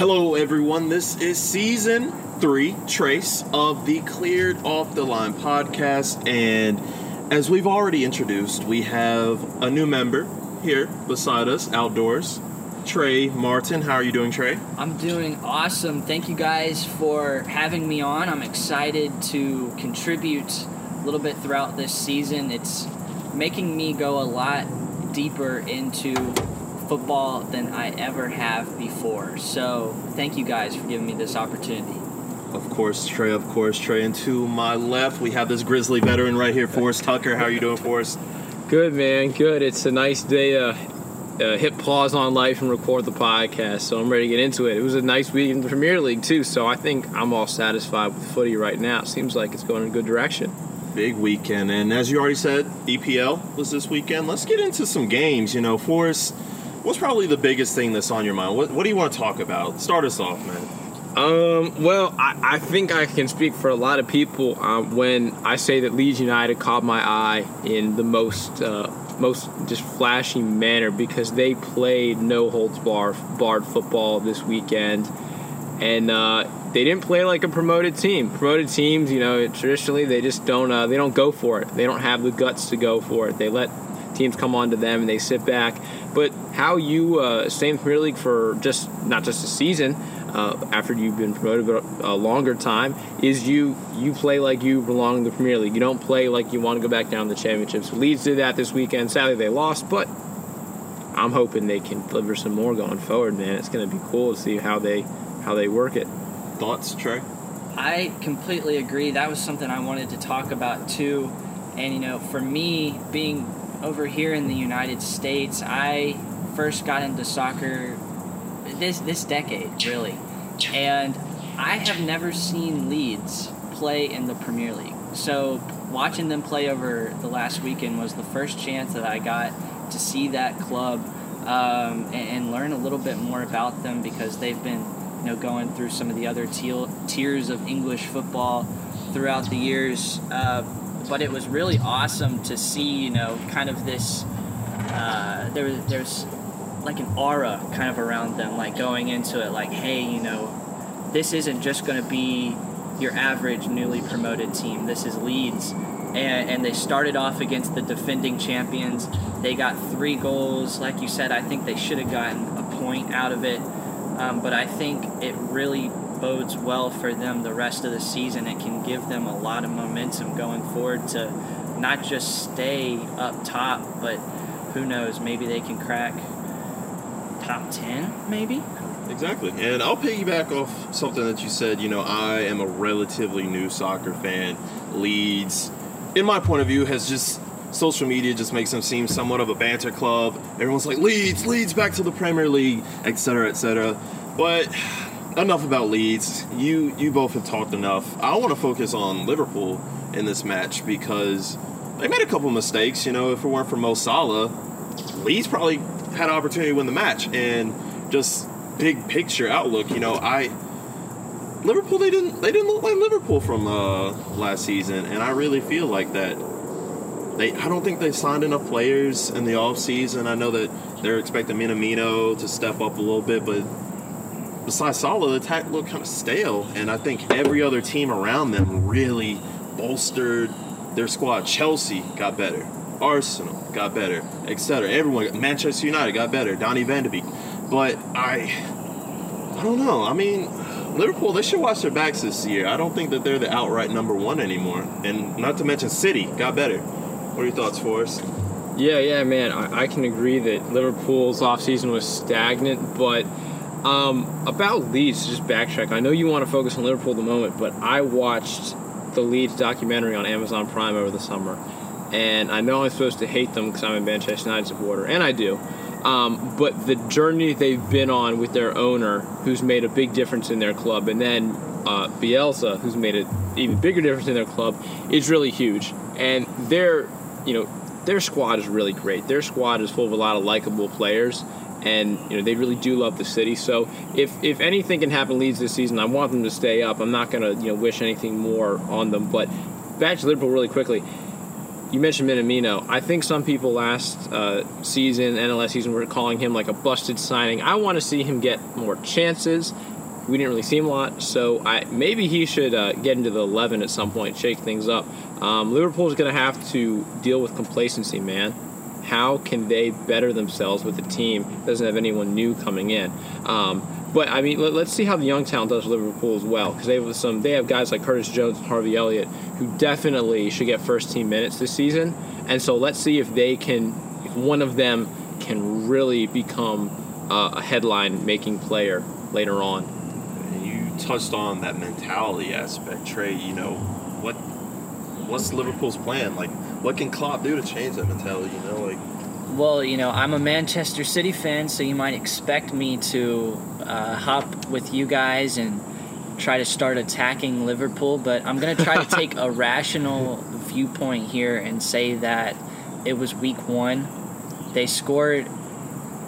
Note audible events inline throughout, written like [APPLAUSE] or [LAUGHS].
Hello, everyone. This is season three, Trace, of the Cleared Off the Line podcast. And as we've already introduced, we have a new member here beside us, outdoors. Trey Martin. How are you doing, Trey? I'm doing awesome. Thank you guys for having me on. I'm excited to contribute a little bit throughout this season. It's making me go a lot deeper into football than I ever have before. So, thank you guys for giving me this opportunity. Of course, Trey. Of course, Trey. And to my left, we have this Grizzly veteran right here, Forrest Tucker. How are you doing, Forrest? Good, man. Good. It's a nice day to uh, hit pause on life and record the podcast. So I'm ready to get into it. It was a nice week in the Premier League too. So I think I'm all satisfied with footy right now. It seems like it's going in a good direction. Big weekend, and as you already said, EPL was this weekend. Let's get into some games. You know, Forrest, what's probably the biggest thing that's on your mind? What, what do you want to talk about? Start us off, man. Um, well, I, I, think I can speak for a lot of people um, when I say that Leeds United caught my eye in the most uh, most just flashy manner because they played no holds bar, barred football this weekend, and uh, they didn't play like a promoted team. Promoted teams, you know, traditionally they just don't uh, they don't go for it. They don't have the guts to go for it. They let teams come onto them and they sit back. But how you uh, stay in the Premier League for just not just a season uh, after you've been promoted but a longer time is you you play like you belong in the Premier League. You don't play like you want to go back down to the championships. Leeds did that this weekend. Sadly, they lost, but I'm hoping they can deliver some more going forward. Man, it's going to be cool to see how they how they work it. Thoughts, Trey? I completely agree. That was something I wanted to talk about too. And you know, for me, being over here in the United States, I first got into soccer this this decade, really. And I have never seen Leeds play in the Premier League. So watching them play over the last weekend was the first chance that I got to see that club um, and, and, learn a little bit more about them because they've been, you know, going through some of the other tiers of English football throughout the years. Uh, but it was really awesome to see, you know, kind of this. Uh, there was there's like an aura kind of around them, like going into it, like, hey, you know, this isn't just going to be your average newly promoted team. This is Leeds. And, and, they started off against the defending champions. They got three goals. Like you said, I think they should have gotten a point out of it. Um, but I think it really bodes well for them the rest of the season. It can give them a lot of momentum going forward to not just stay up top, but who knows, maybe they can crack top 10, maybe? Exactly. And I'll piggyback off something that you said. You know, I am a relatively new soccer fan. Leeds, in my point of view, has just social media just makes them seem somewhat of a banter club. Everyone's like, Leeds, Leeds back to the Premier League, etc., etc. But enough about Leeds. You you both have talked enough. I want to focus on Liverpool in this match because they made a couple mistakes. You know, if it weren't for Mo Salah, Leeds probably had an opportunity to win the match. And just big picture outlook, you know, I Liverpool they didn't they didn't look like Liverpool from uh, last season, and I really feel like that. They I don't think they signed enough players in the off season. I know that they're expecting Minamino to step up a little bit, but besides Salah, the attack looked kind of stale, and I think every other team around them really bolstered their squad. Chelsea got better. Arsenal got better, etc. Everyone, Manchester United got better. Donny Van de Beek, but I, I don't know. I mean, Liverpool they should watch their backs this year. I don't think that they're the outright number one anymore, and not to mention City got better. What are your thoughts, Forrest? Yeah, yeah, man. I, I can agree that Liverpool's offseason was stagnant, but um, about Leeds, just backtrack. I know you want to focus on Liverpool at the moment, but I watched the Leeds documentary on Amazon Prime over the summer and I know I'm supposed to hate them because I'm a Manchester United supporter, and I do. Um, but the journey they've been on with their owner, who's made a big difference in their club, and then uh, Bielsa, who's made an even bigger difference in their club, is really huge. And their, you know, their squad is really great. Their squad is full of a lot of likable players, and you know they really do love the city. So if if anything can happen Leeds this season, I want them to stay up. I'm not gonna you know wish anything more on them. But back to Liverpool really quickly you mentioned Minamino. I think some people last uh, season, NLS season, were calling him like a busted signing. I want to see him get more chances we didn't really see him a lot. So I maybe he should uh, get into the 11 at some point, shake things up. Um, Liverpool's going to have to deal with complacency, man. How can they better themselves with a team that doesn't have anyone new coming in? Um, but I mean, let, us see how the young talent does Liverpool as well, because they have some. They have guys like Curtis Jones and Harvey Elliott who definitely should get first team minutes this season. And so let's see if they can, if one of them can really become uh, a headline making player later on. You touched on that mentality aspect, Trey. You know, what what's Liverpool's plan? Like, what can Klopp do to change that mentality? You know, like. Well, you know, I'm a Manchester City fan, so you might expect me to uh, hop with you guys and try to start attacking Liverpool, but I'm going to try to [LAUGHS] take a rational viewpoint here and say that it was week one. They scored,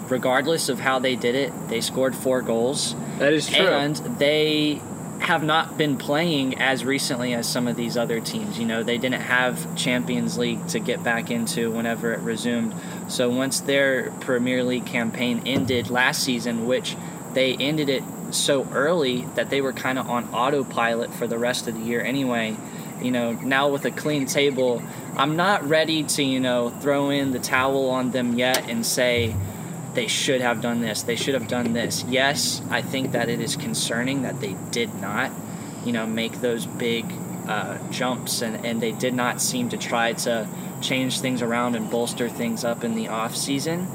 regardless of how they did it, they scored four goals. That is true. And they have not been playing as recently as some of these other teams. You know, they didn't have Champions League to get back into whenever it resumed. So once their Premier League campaign ended last season, which they ended it so early that they were kind of on autopilot for the rest of the year anyway. You know, now with a clean table, I'm not ready to, you know, throw in the towel on them yet and say they should have done this, they should have done this. Yes, I think that it is concerning that they did not, you know, make those big uh, jumps and, and they did not seem to try to change things around and bolster things up in the off season.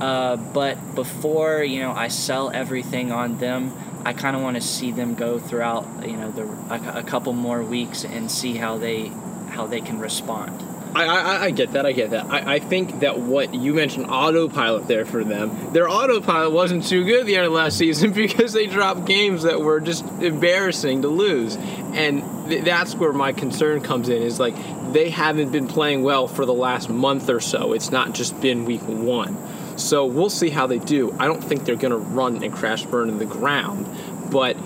Uh, but before you know I sell everything on them, I kind of want to see them go throughout you know the a, a, couple more weeks and see how they how they can respond. I, I, I get that. I get that. I, I think that what you mentioned autopilot there for them, their autopilot wasn't too good the end of last [LAUGHS] season because they dropped games that were just embarrassing to lose, and th- that's where my concern comes in. Is like they haven't been playing well for the last month or so. It's not just been week one. So we'll see how they do. I don't think they're going to run and crash burn in the ground, but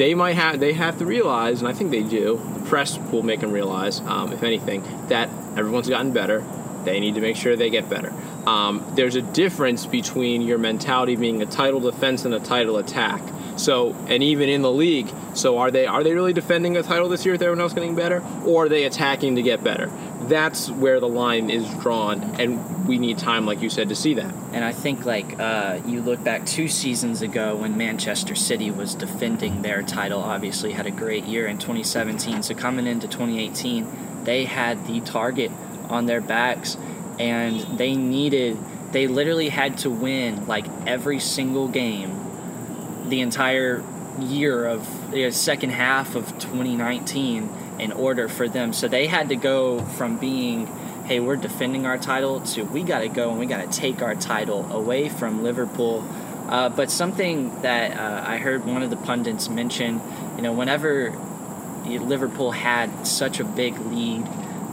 they might have they have to realize, and I think they do. The press will make them realize, um, if anything, that everyone's gotten better. They need to make sure they get better. Um, there's a difference between your mentality being a title defense and a title attack. So, and even in the league, so are they are they really defending a title this year with everyone else getting better, or are they attacking to get better? That's where the line is drawn, and we need time, like you said, to see that. And I think like uh, you look back two seasons ago when Manchester City was defending their title, obviously had a great year in 2017. So coming into 2018, they had the target on their backs, and they needed they literally had to win like every single game the entire year of the second half of 2019 in order for them. So they had to go from being, hey, we're defending our title to we got to go and we got to take our title away from Liverpool. Uh, but something that uh, I heard one of the pundits mention, you know, whenever Liverpool had such a big lead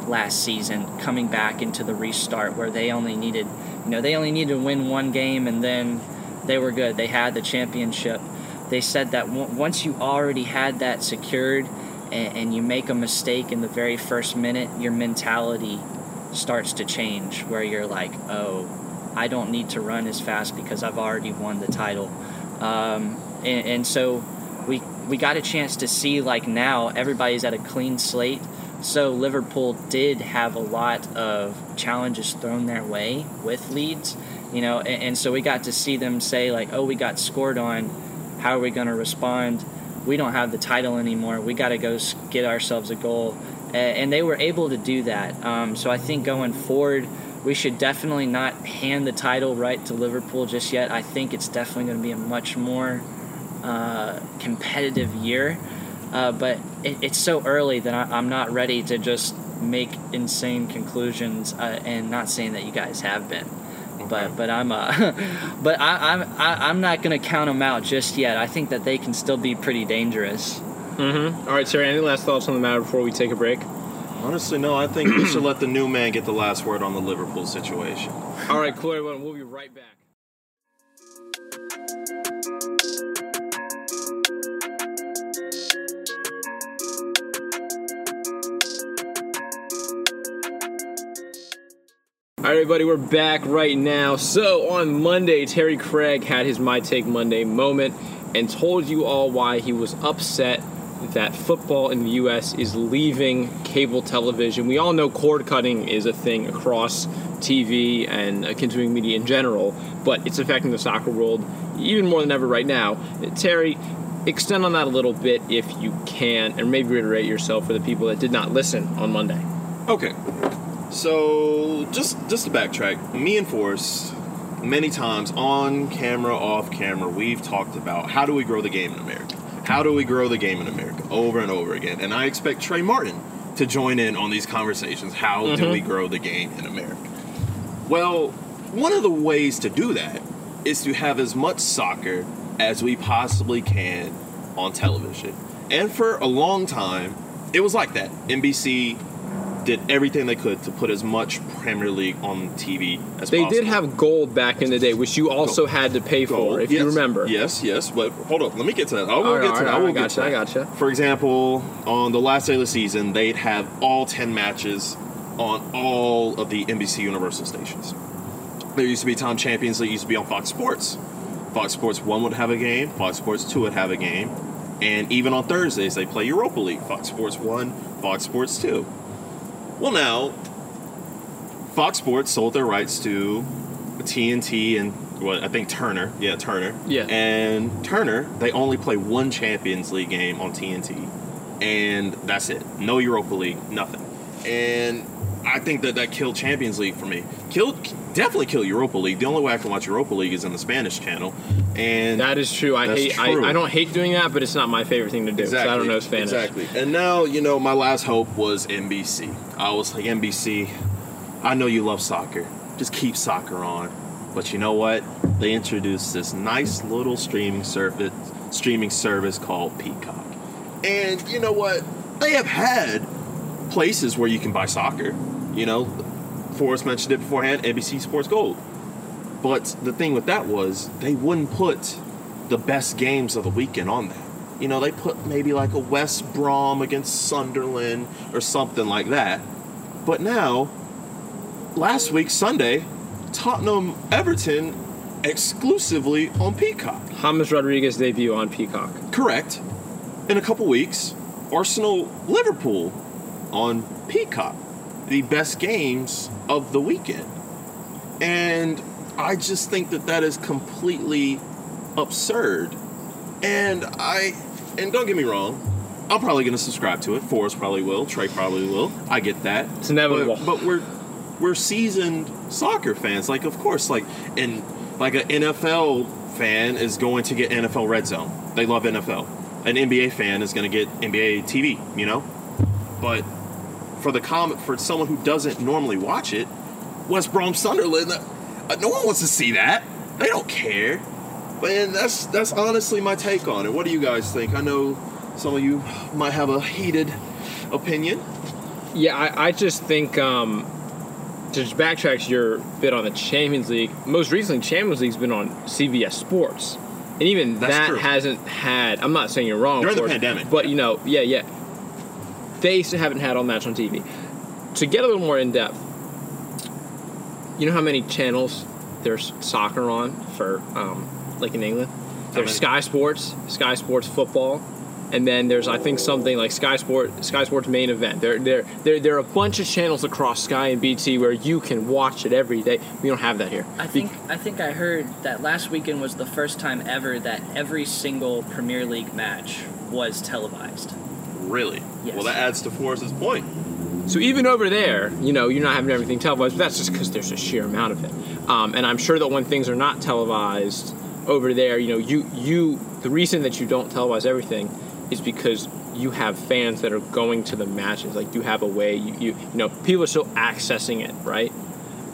last season, coming back into the restart where they only needed, you know, they only needed to win one game and then they were good. They had the championship. They said that w- once you already had that secured and, and you make a mistake in the very first minute, your mentality starts to change where you're like, oh, I don't need to run as fast because I've already won the title. Um, and, and so we we got a chance to see like now everybody's at a clean slate. So Liverpool did have a lot of challenges thrown their way with Leeds, you know, and, and so we got to see them say like, "Oh, we got scored on. How are we going to respond?" We don't have the title anymore. We got to go get ourselves a goal, and they were able to do that. Um, so I think going forward, we should definitely not hand the title right to Liverpool just yet. I think it's definitely going to be a much more uh, competitive year. Uh, but it, it's so early that I, am not ready to just make insane conclusions. Uh, and not saying that you guys have been, but but I'm uh, [LAUGHS] but I, I'm I, am i am not gonna count them out just yet. I think that they can still be pretty dangerous. Mm-hmm. All right, Sarah. Any last thoughts on the matter before we take a break? Honestly, no. I think we should let the new man get the last word on the Liverpool situation. All right, cool. Everyone, we'll be right back. All right, everybody, we're back right now. So on Monday, Terry Craig had his My Take Monday moment, and told you all why he was upset that football in the U.S. is leaving cable television. We all know cord cutting is a thing across TV and uh, continuing media in general, but it's affecting the soccer world even more than ever right now. Terry, extend on that a little bit if you can, and maybe reiterate yourself for the people that did not listen on Monday. Okay. So just just to backtrack, me and Forrest, many times on camera, off camera, we've talked about how do we grow the game in America? How do we grow the game in America over and over again? And I expect Trey Martin to join in on these conversations. How do Mhm. we grow the game in America? Well, one of the ways to do that is to have as much soccer as we possibly can on television. And for a long time, it was like that. NBC did everything they could to put as much Premier League on TV as possible. They possible. did have gold back in the day, which you also had to pay for, if yes, you remember. Yes, yes. But hold up, let me get to that. I will right, get to that. I will I get gotcha, to that. I gotcha. For example, on the last day of the season, they'd have all ten matches on all of the NBC Universal stations. There used to be time champions that used to be on Fox Sports. Fox Sports One would have a game. Fox Sports Two would have a game. And even on Thursdays, they play Europa League. Fox Sports One, Fox Sports Two. Well, now Fox Sports sold their rights to TNT and what I think Turner. Yeah, Turner. Yeah. And Turner, they only play one Champions League game on TNT, and that's it. No Europa League, nothing. And I think that that killed Champions League for me. Killed, definitely kill Europa League. The only way I can watch Europa League is on the Spanish channel, and That is true. I hate. true. I, I don't hate doing that, but it's not my favorite thing to do. 'cause I don't know Spanish. Exactly. And now, you know, my last hope was NBC. I was like, NBC, I know you love soccer. Just keep soccer on. But you know what? They introduced this nice little streaming service streaming service called Peacock. And you know what? They have had places where you can buy soccer. You know, Forrest mentioned it beforehand, NBC Sports Gold. But the thing with that was they wouldn't put the best games of the weekend on that. You know, they put maybe like a West Brom against Sunderland or something like that. But now, last week, Sunday, Tottenham Everton exclusively on Peacock. James Rodriguez debut on Peacock. Correct. In a couple weeks, Arsenal Liverpool on Peacock. The best games of the weekend. And I just think that that is completely absurd. And I, and don't get me wrong, I'm probably going to subscribe to it. Forrest probably will. Trey probably will. I get that. It's inevitable. But, but we're we're seasoned soccer fans. Like, of course, like, and like an NFL fan is going to get NFL Red Zone. They love NFL. An NBA fan is going to get NBA TV. You know, but for the comment for someone who doesn't normally watch it, West Brom Sunderland, uh, no one wants to see that. They don't care. And that's that's honestly my take on it. What do you guys think? I know some of you might have a heated opinion. Yeah, I, I just think um, to backtrack your bit on the Champions League. Most recently, Champions League's been on CBS Sports, and even That's that true. hasn't had. I'm not saying you're wrong. During the course, pandemic. but you know, yeah, yeah, they haven't had all match on TV. To get a little more in depth, you know how many channels there's soccer on for, um, like in England? There's? Sky Sports, Sky Sports Football, and then there's I think something like Sky Sport, Sky Sports Main Event. There, there, there, there are a bunch of channels across Sky and BT where you can watch it every day. We don't have that here. I think I think I heard that last weekend was the first time ever that every single Premier League match was televised. Really? Yes. Well, that adds to Forrest's point. So even over there, you know, you're not having everything televised. But that's just because there's a sheer amount of it. Um, and I'm sure that when things are not televised over there, you know, you you the reason that you don't televise everything is because you have fans that are going to the matches. Like you have a way, you you, you know, people are still accessing it, right?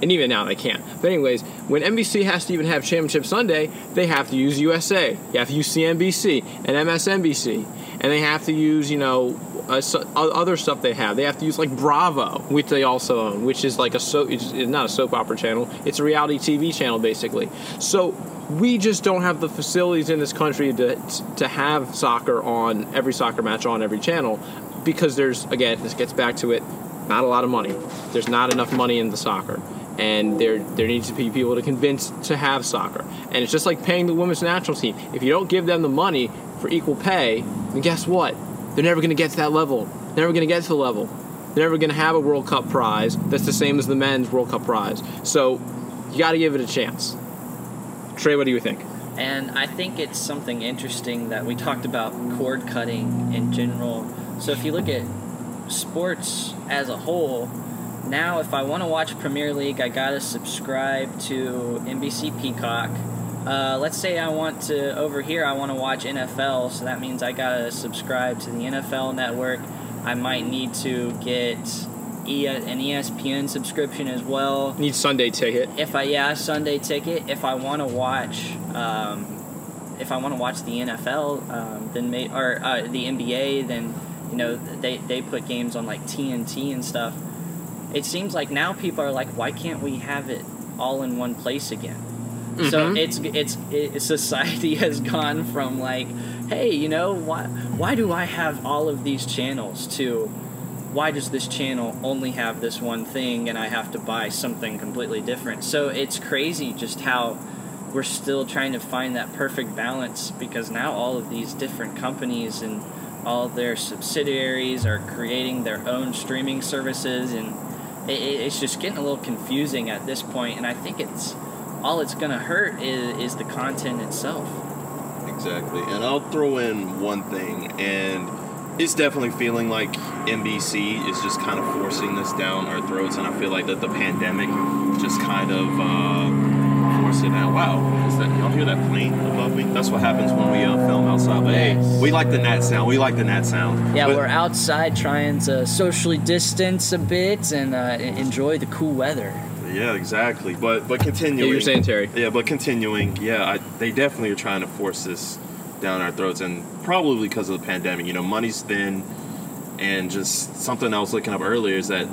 And even now they can't. But anyways, when NBC has to even have Championship Sunday, they have to use USA. You have to use CNBC and MSNBC, and they have to use you know uh, so, other stuff they have. They have to use like Bravo, which they also own, which is like a soap. It's not a soap opera channel. It's a reality TV channel basically. So we just don't have the facilities in this country to to have soccer on every soccer match on every channel because there's again this gets back to it not a lot of money there's not enough money in the soccer and there there needs to be people to convince to have soccer. And it's just like paying the women's national team. If you don't give them the money for equal pay, then guess what? They're never going to get to that level. They're never going to get to the level. They're never going to have a World Cup prize that's the same as the men's World Cup prize. So you got to give it a chance. Trey, what do you think? And I think it's something interesting that we talked about cord cutting in general. So if you look at sports as a whole, now if I want to watch Premier League, I gotta subscribe to NBC Peacock. Uh, let's say I want to over here, I want to watch NFL, so that means I gotta subscribe to the NFL Network. I might need to get e- an ESPN subscription as well. Need Sunday ticket. If I yeah Sunday ticket, if I want to watch, um, if I want to watch the NFL, um, then may or uh, the NBA, then you know they they put games on like TNT and stuff. It seems like now people are like, why can't we have it all in one place again? So Mhm. it's it's it, society [LAUGHS] has gone from like, hey, you know why why do I have all of these channels to why does this channel only have this one thing and I have to buy something completely different? So it's crazy just how we're still trying to find that perfect balance because now all of these different companies and all their subsidiaries are creating their own streaming services and it, it- it's just getting a little confusing at this point and I think it's all it's gonna hurt is, is the content itself. Exactly. And I'll throw in one thing, and it's definitely feeling like NBC is just kind of forcing this down our throats, and I feel like that the pandemic just kind of uh, forced it down. Wow, is that y'all hear that plane above me? That's what happens when we uh, film outside. But hey, we like the nat sound. We like the nat sound. Yeah, But- we're outside trying to socially distance a bit and uh, enjoy the cool weather. Yeah, exactly. But but continuing. Yeah, you're saying Terry. Yeah, but continuing, yeah, I, they definitely are trying to force this down our throats, and probably because of the pandemic. You know, money's thin, and just something I was looking up earlier is that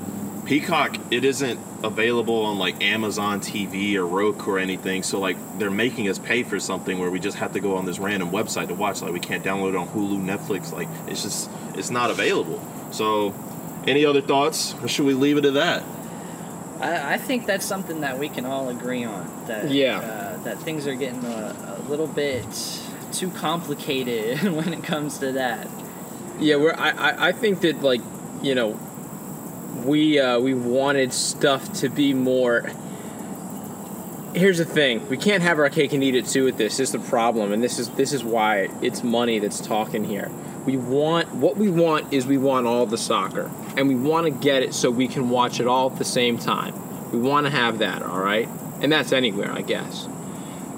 Peacock it isn't available on like Amazon TV or Roku or anything. So like they're making us pay for something where we just have to go on this random website to watch. Like we can't download it on Hulu, Netflix. Like it's just it's not available. So, any other thoughts, or should we leave it at that? I, I think that's something that we can all agree on. That Yeah. uh, that things are getting a, a little bit too complicated [LAUGHS] when it comes to that. Yeah, we're. I, I, I think that like, you know, we uh, we wanted stuff to be more. Here's the thing: we can't have our cake and eat it too. With this, this is the problem, and this is this is why it's money that's talking here. We want what we want is we want all the soccer, and we want to get it so we can watch it all at the same time. We want to have that, all right, and that's anywhere, I guess.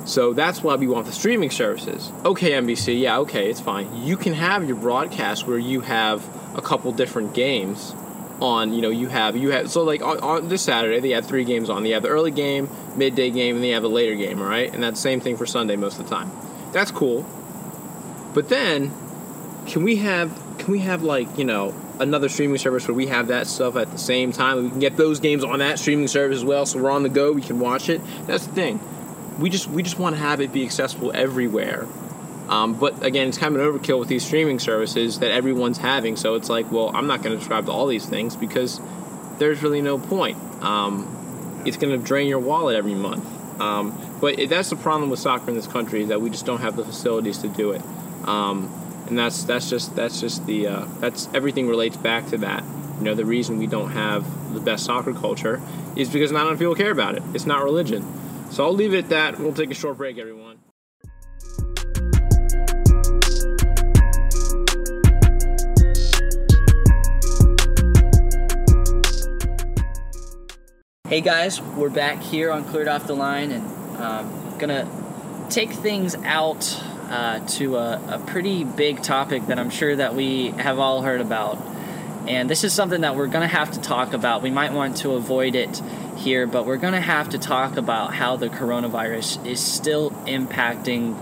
So that's why we want the streaming services. Okay, NBC, yeah, okay, it's fine. You can have your broadcast where you have a couple different games on. You know, you have you have so like on, on this Saturday they have three games on. They have the early game, midday game, and they have the later game. All right, and that's the same thing for Sunday most of the time. That's cool. But then, can we have can we have like you know another streaming service where we have that stuff at the same time? We can get those games on that streaming service as well, so we're on the go. We can watch it. That's the thing we just we just want to have it be accessible everywhere. Um, but again, it's kind of an overkill with these streaming services that everyone's having. So it's like, well, I'm not going to subscribe to all these things because there's really no point. Um, it's going to drain your wallet every month. Um, but that's the problem with soccer in this country is that we just don't have the facilities to do it. Um, and that's that's just that's just the uh, that's everything relates back to that. You know, the reason we don't have the best soccer culture is because not enough people care about it. It's not religion. So I'll leave it at that. We'll take a short break, everyone. Hey guys, we're back here on Cleared Off the Line and um, gonna take things out uh, to a, a pretty big topic that I'm sure that we have all heard about. And this is something that we're gonna have to talk about. We might want to avoid it here, but we're gonna have to talk about how the coronavirus is still impacting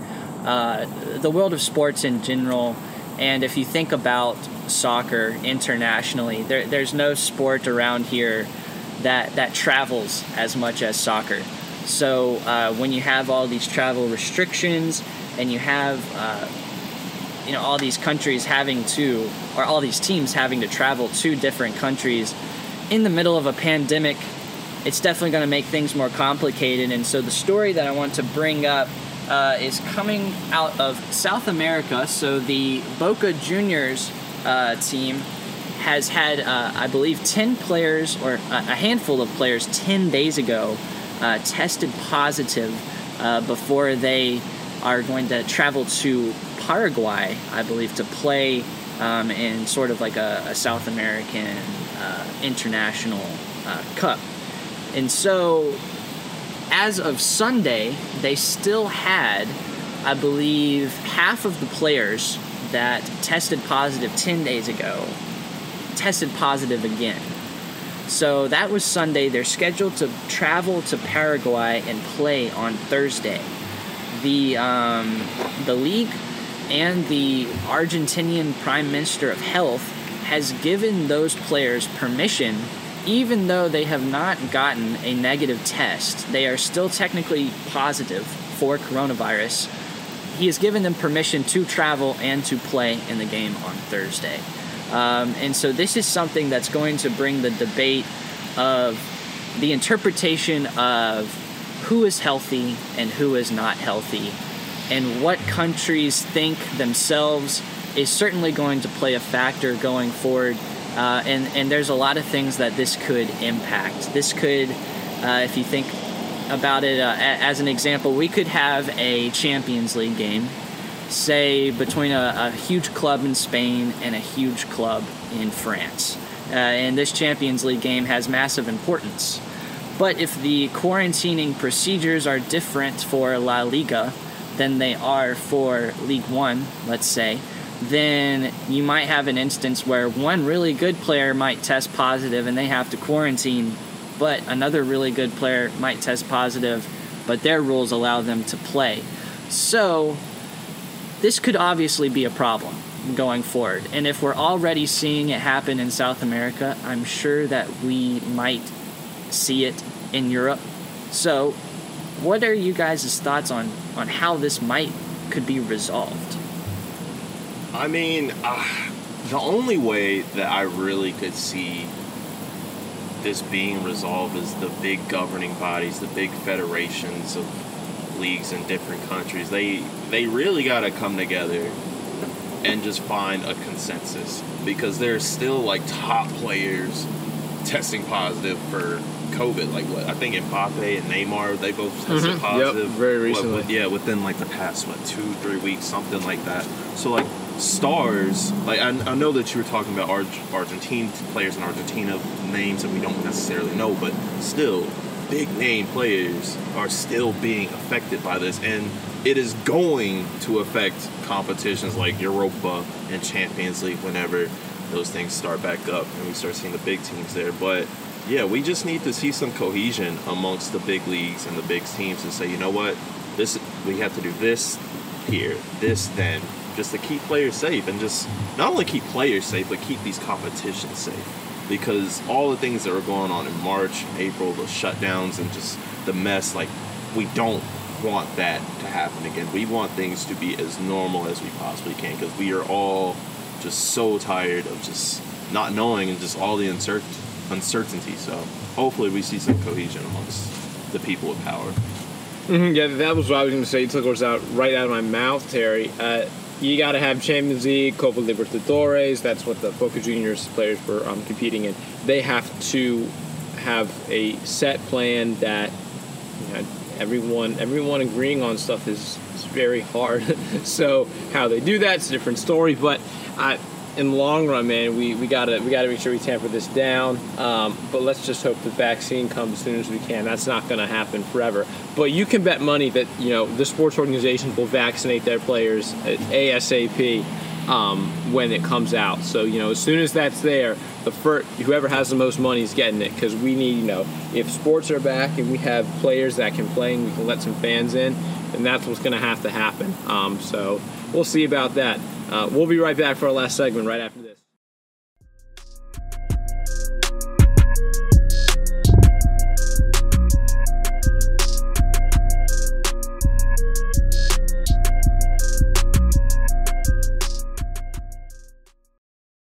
uh, the world of sports in general. And if you think about soccer internationally, there, there's no sport around here that that travels as much as soccer. So uh, when you have all these travel restrictions and you have uh, you know all these countries having to or all these teams having to travel to different countries in the middle of a pandemic, it's definitely going to make things more complicated. And so the story that I want to bring up uh, is coming out of South America. So the Boca Juniors uh, team has had, uh, I believe, 10 players or a handful of players 10 days ago uh, tested positive uh, before they are going to travel to Paraguay, I believe, to play um, in sort of like a, a South American uh, international cup. And so, as of Sunday, they still had, I believe, half of the players that tested positive 10 days ago tested positive again. So that was Sunday. They're scheduled to travel to Paraguay and play on Thursday. The um, the league and the Argentinian Prime Minister of Health has given those players permission even though they have not gotten a negative test, they are still technically positive for coronavirus. He has given them permission to travel and to play in the game on Thursday. Um, and so this is something that's going to bring the debate of the interpretation of who is healthy and who is not healthy, and what countries think themselves is certainly going to play a factor going forward uh, and, and there's a lot of things that this could impact. This could, uh, if you think about it uh, as an example, we could have a Champions League game, say between a, a huge club in Spain and a huge club in France. Uh, and this Champions League game has massive importance. But if the quarantining procedures are different for La Liga than they are for League One, let's say, then you might have an instance where one really good player might test positive and they have to quarantine, but another really good player might test positive, but their rules allow them to play. So, this could obviously be a problem going forward. And if we're already seeing it happen in South America, I'm sure that we might see it in Europe. So, what are you guys' thoughts on, on how this might could be resolved? I mean, uh, the only way that I really could see this being resolved is the big governing bodies, the big federations of leagues in different countries. They they really got to come together and just find a consensus because there's still like top players testing positive for COVID. Like what I think Mbappe and Neymar, they both tested Mhm. positive. Yep, very recently. what- yeah, within like the past what two, three weeks, something like that. So like stars, like I, I know that you were talking about Arg- Argentine players in Argentina, names that we don't necessarily know, but still, big name players are still being affected by this, and it is going to affect competitions like Europa and Champions League whenever those things start back up and we start seeing the big teams there. But yeah, we just need to see some cohesion amongst the big leagues and the big teams and say, you know what, this we have to do this here, this then, just to keep players safe and just not only keep players safe, but keep these competitions safe. Because all the things that were going on in March, April, the shutdowns and just the mess, like we don't want that to happen again. We want things to be as normal as we possibly can because we are all just so tired of just not knowing and just all the uncertain uncertainty. So hopefully we see some cohesion amongst the people with power. Mhm, yeah, that was what I was going to say. You took words out right out of my mouth, Terry. Uh, you got to have Champions League, Copa Libertadores. That's what the Boca Juniors players were um, competing in. They have to have a set plan that you know, everyone everyone agreeing on stuff is, is very hard. [LAUGHS] so how they do that's a different story. But I, in the long run, man, we, we gotta we gotta make sure we tamper this down. Um, but let's just hope the vaccine comes as soon as we can. That's not to happen forever. But you can bet money that you know the sports organizations will vaccinate their players ASAP um, when it comes out. So you know as soon as that's there, the first, whoever has the most money is getting it because we need you know if sports are back and we have players that can play and we can let some fans in, then that's what's to have to happen. Um, so we'll see about that. Uh, we'll be right back for our last segment right after this.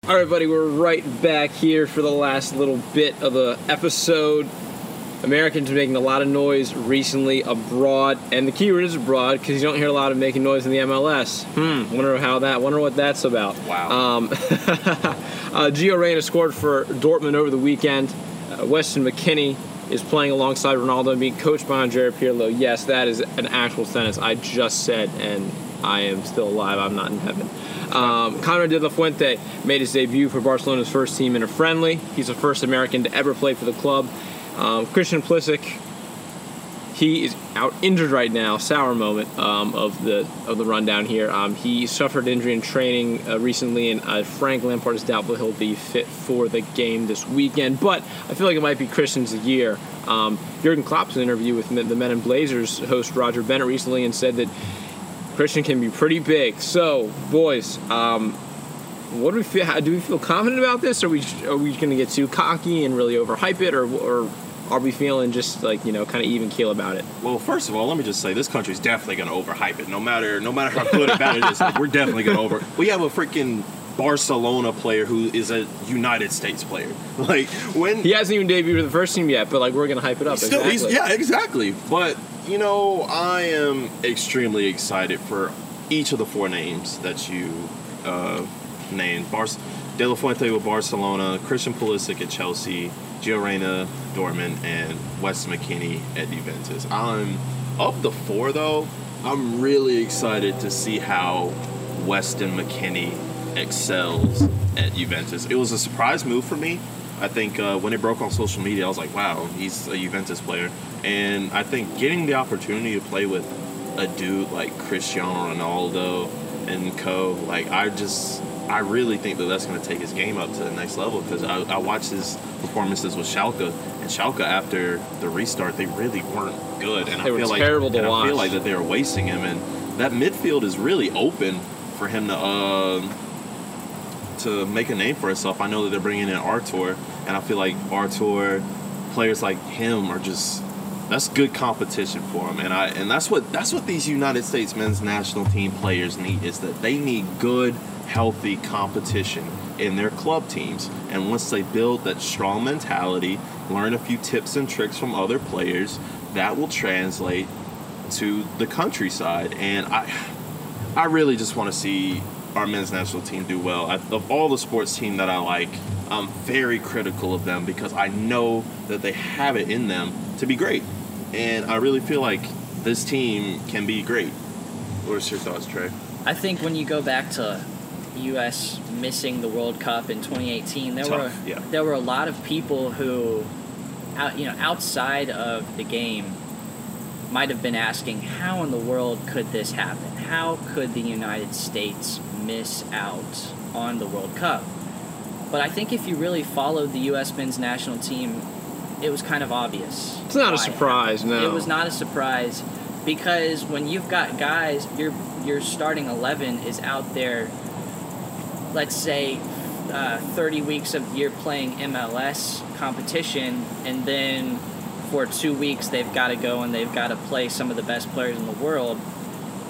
All right, buddy, we're right back here for the last little bit of the episode. Americans are making a lot of noise recently abroad, and the keyword is abroad because you don't hear a lot of making noise in the MLS. Hmm, wonder how that, wonder what that's about. Wow. Um, [LAUGHS] uh, Gio Reyna scored for Dortmund over the weekend. Uh, Weston McKennie is playing alongside Ronaldo and being coached by Andrea Pirlo. Yes, that is an actual sentence I just said, and I am still alive. I'm not in heaven. Um, Konrad de la Fuente made his debut for Barcelona's first team in a friendly. He's the first American to ever play for the club. Um, Christian Pulisic, he is out injured right now. Sour moment um, of the of the rundown here. Um, he suffered injury in training uh, recently, and uh, Frank Lampard is doubtful he'll be fit for the game this weekend. But I feel like it might be Christian's year. Um, Jurgen Klopp's interview with the Men in Blazers host Roger Bennett recently and said that Christian can be pretty big. So, boys, um, what do we feel? How, do we feel confident about this? Are we are we going to get too cocky and really overhype it, or or are we feeling just like you know kind of even keel about it? Well, first of all, let me just say this country's definitely going to overhype it. No matter no matter how good or bad it is, like, we're definitely going to over. We have a freaking Barcelona player who is a United States player. [LAUGHS] Like when He hasn't even debuted with the first team yet, but like we're going to hype it up. Still, exactly. yeah, exactly. But you know, I am extremely excited for each of the four names that you uh, named: Bar- De La Fuente with Barcelona, Christian Pulisic at Chelsea, Gio Reyna, Dortmund, and Wes McKennie at Juventus. I'm of the four though. I'm really excited to see how Weston McKennie excels at Juventus. It was a surprise move for me. I think uh, when it broke on social media, I was like, wow, he's a Juventus player. And I think getting the opportunity to play with a dude like Cristiano Ronaldo and co, like, I just, I really think that that's going to take his game up to the next level because I, I watched his performances with Schalke, and Schalke after the restart, they really weren't good. And They I were feel like, terrible to and I feel like that they were wasting him, and that midfield is really open for him to. Uh, to make a name for himself. I know that they're bringing in Artur, and I feel like Artur, players like him are just that's good competition for them. and I and that's what that's what these United States men's national team players need is that they need good, healthy competition in their club teams, and once they build that strong mentality, learn a few tips and tricks from other players, that will translate to the countryside, and I. I really just want to see our men's national team do well. I, of all the sports team that I like, I'm very critical of them because I know that they have it in them to be great, and I really feel like this team can be great. What are your thoughts, Trey? I think when you go back to U.S. missing the World Cup in 2018, there Tough, were yeah. there were a lot of people who, out you know, outside of the game, might have been asking, how in the world could this happen? How could the United States miss out on the World Cup? But I think if you really followed the U.S. men's national team, it was kind of obvious. It's not a it surprise, happened. no. It was not a surprise because when you've got guys, your your starting eleven is out there. Let's say uh, thirty weeks of the year playing MLS competition, and then for two weeks they've got to go and they've got to play some of the best players in the world.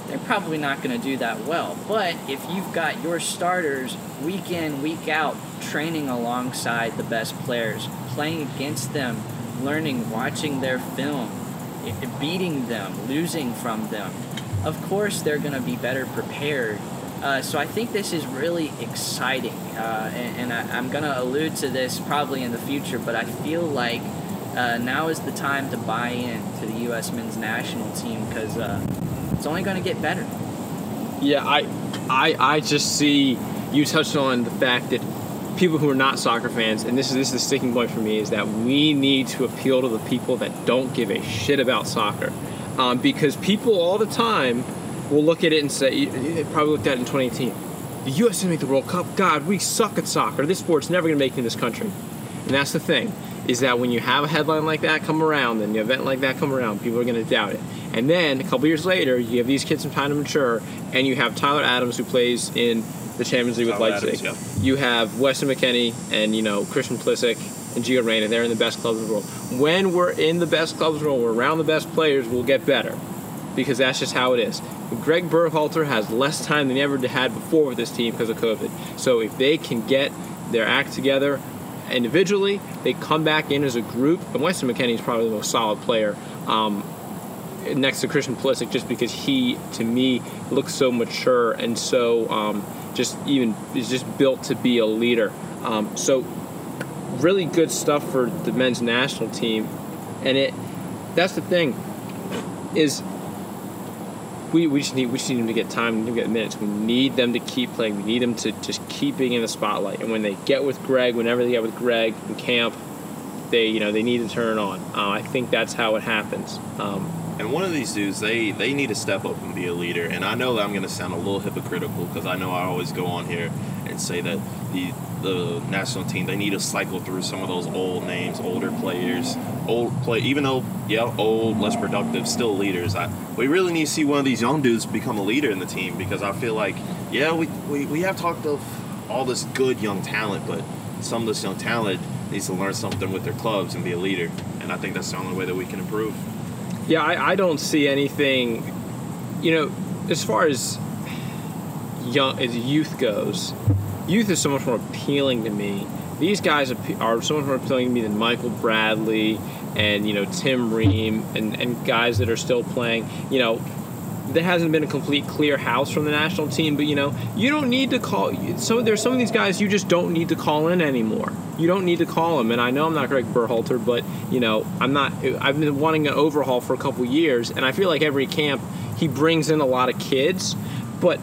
They're probably not going to do that well. But if you've got your starters week in, week out, training alongside the best players, playing against them, learning, watching their film, beating them, losing from them, of course they're going to be better prepared. Uh, so I think this is really exciting, uh, and, and I, I'm going to allude to this probably in the future. But I feel like uh, now is the time to buy in to the U.S. men's national team because uh, it's only going to get better. Yeah, I, I, I just see you touched on the fact that people who are not soccer fans, and this is this is the sticking point for me, is that we need to appeal to the people that don't give a shit about soccer, um, because people all the time will look at it and say, they probably looked at it in 2018. The U.S. didn't make the World Cup. God, we suck at soccer. This sport's never going to make it in this country. And that's the thing, is that when you have a headline like that come around and an event like that come around, people are going to doubt it. And then a couple years later, you give these kids some time to mature, and you have Tyler Adams who plays in the Champions League with Tyler Leipzig. Adams, yeah. You have Weston McKennie and you know Christian Pulisic and Gio Reyna. They're in the best clubs in the world. When we're in the best clubs in the world, we're around the best players, we'll get better because that's just how it is. Greg Berhalter has less time than he ever had before with this team because of COVID. So if they can get their act together individually. They come back in as a group, and Weston McKennie is probably the most solid player. Um, next to Christian Pulisic, just because he, to me, looks so mature and so um, just even is just built to be a leader. Um, so really good stuff for the men's national team, and it that's the thing is we, we just need we just need them to get time, we need to get minutes. We need them to keep playing. We need them to just keep being in the spotlight. And when they get with Greg, whenever they get with Greg in camp, they you know they need to turn on. Uh, I think that's how it happens. Um, And one of these dudes, they they need to step up and be a leader. And I know that I'm going to sound a little hypocritical because I know I always go on here and say that the the national team they need to cycle through some of those old names, older players, old play. Even though yeah, old, less productive, still leaders. I, we really need to see one of these young dudes become a leader in the team because I feel like yeah, we we, we have talked of all this good young talent, but some of this young talent needs to learn something with their clubs and be a leader. And I think that's the only way that we can improve. Yeah, I, I don't see anything. You know, as far as young as youth goes, youth is so much more appealing to me. These guys are so much more appealing to me than Michael Bradley and you know Tim Ream and, and guys that are still playing. You know, there hasn't been a complete clear house from the national team, but you know, you don't need to call. So there's some of these guys you just don't need to call in anymore. You don't need to call them. And I know I'm not Greg Berhalter, but you know, I'm not. I've been wanting an overhaul for a couple years, and I feel like every camp he brings in a lot of kids, but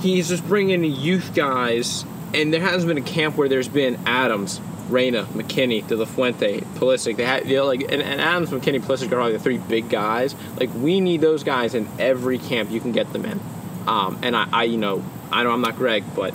he's just bringing youth guys. And there hasn't been a camp where there's been Adams, Reyna, McKennie, De La Fuente, Pulisic. They had, you know, like, and, and Adams, McKennie, Pulisic are probably the three big guys. Like, we need those guys in every camp you can get them in. Um, and I, I, you know, I know I'm not Greg, but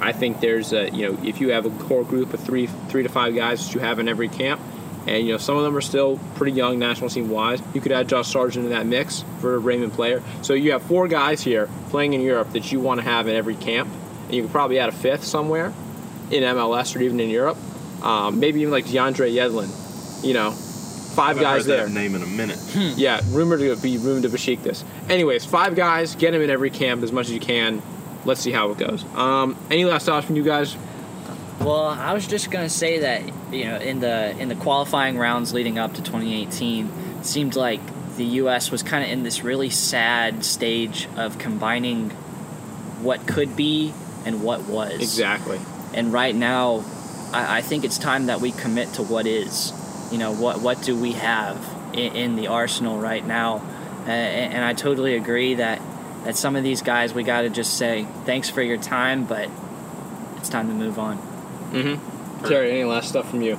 I think there's a, you know, if you have a core group of three, three to five guys that you have in every camp, and you know some of them are still pretty young national team wise. You could add Josh Sargent in that mix for a Raymond player. So you have four guys here playing in Europe that you want to have in every camp, and you could probably add a fifth somewhere in MLS or even in Europe. Um, maybe even like DeAndre Yedlin. You know, five guys heard there. That name in a minute. Yeah, rumored to be rumored to Besiktas. Anyways, five guys, get them in every camp as much as you can. Let's see how it goes. Um, any last thoughts from you guys? Well, I was just gonna say that you know in the in the qualifying rounds leading up to 2018, it seemed like the U.S. was kind of in this really sad stage of combining what could be and what was. Exactly. And right now, I, I think it's time that we commit to what is. You know, what what do we have in, in the arsenal right now? Uh, and, and I totally agree that that some of these guys we got to just say thanks for your time, but it's time to move on. Mm-hmm. Terry, any last stuff from you?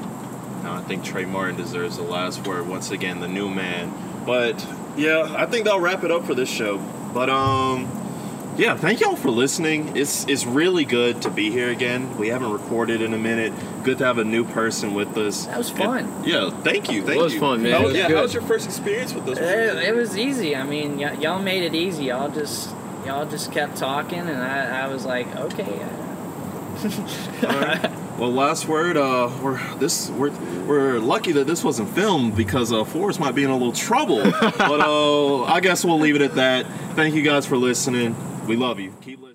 No, I think Trey Martin deserves the last word once again, the new man. But yeah, I think that'll wrap it up for this show. But um, yeah, thank y'all for listening. It's it's really good to be here again. We haven't recorded in a minute. Good to have a new person with us. That was And- fun. yeah, thank you. Thank was you. fun, man. How, It was yeah, good. how was your first experience with us? It, it was easy. I mean, y- y'all made it easy. Y'all just y'all just kept talking, and I, I was like, okay. [LAUGHS] Alright. Well, last word. Uh, we're this we're we're lucky that this wasn't filmed because uh, Forrest might be in a little trouble. [LAUGHS] but uh, I guess we'll leave it at that. Thank you guys for listening. We love you. Keep.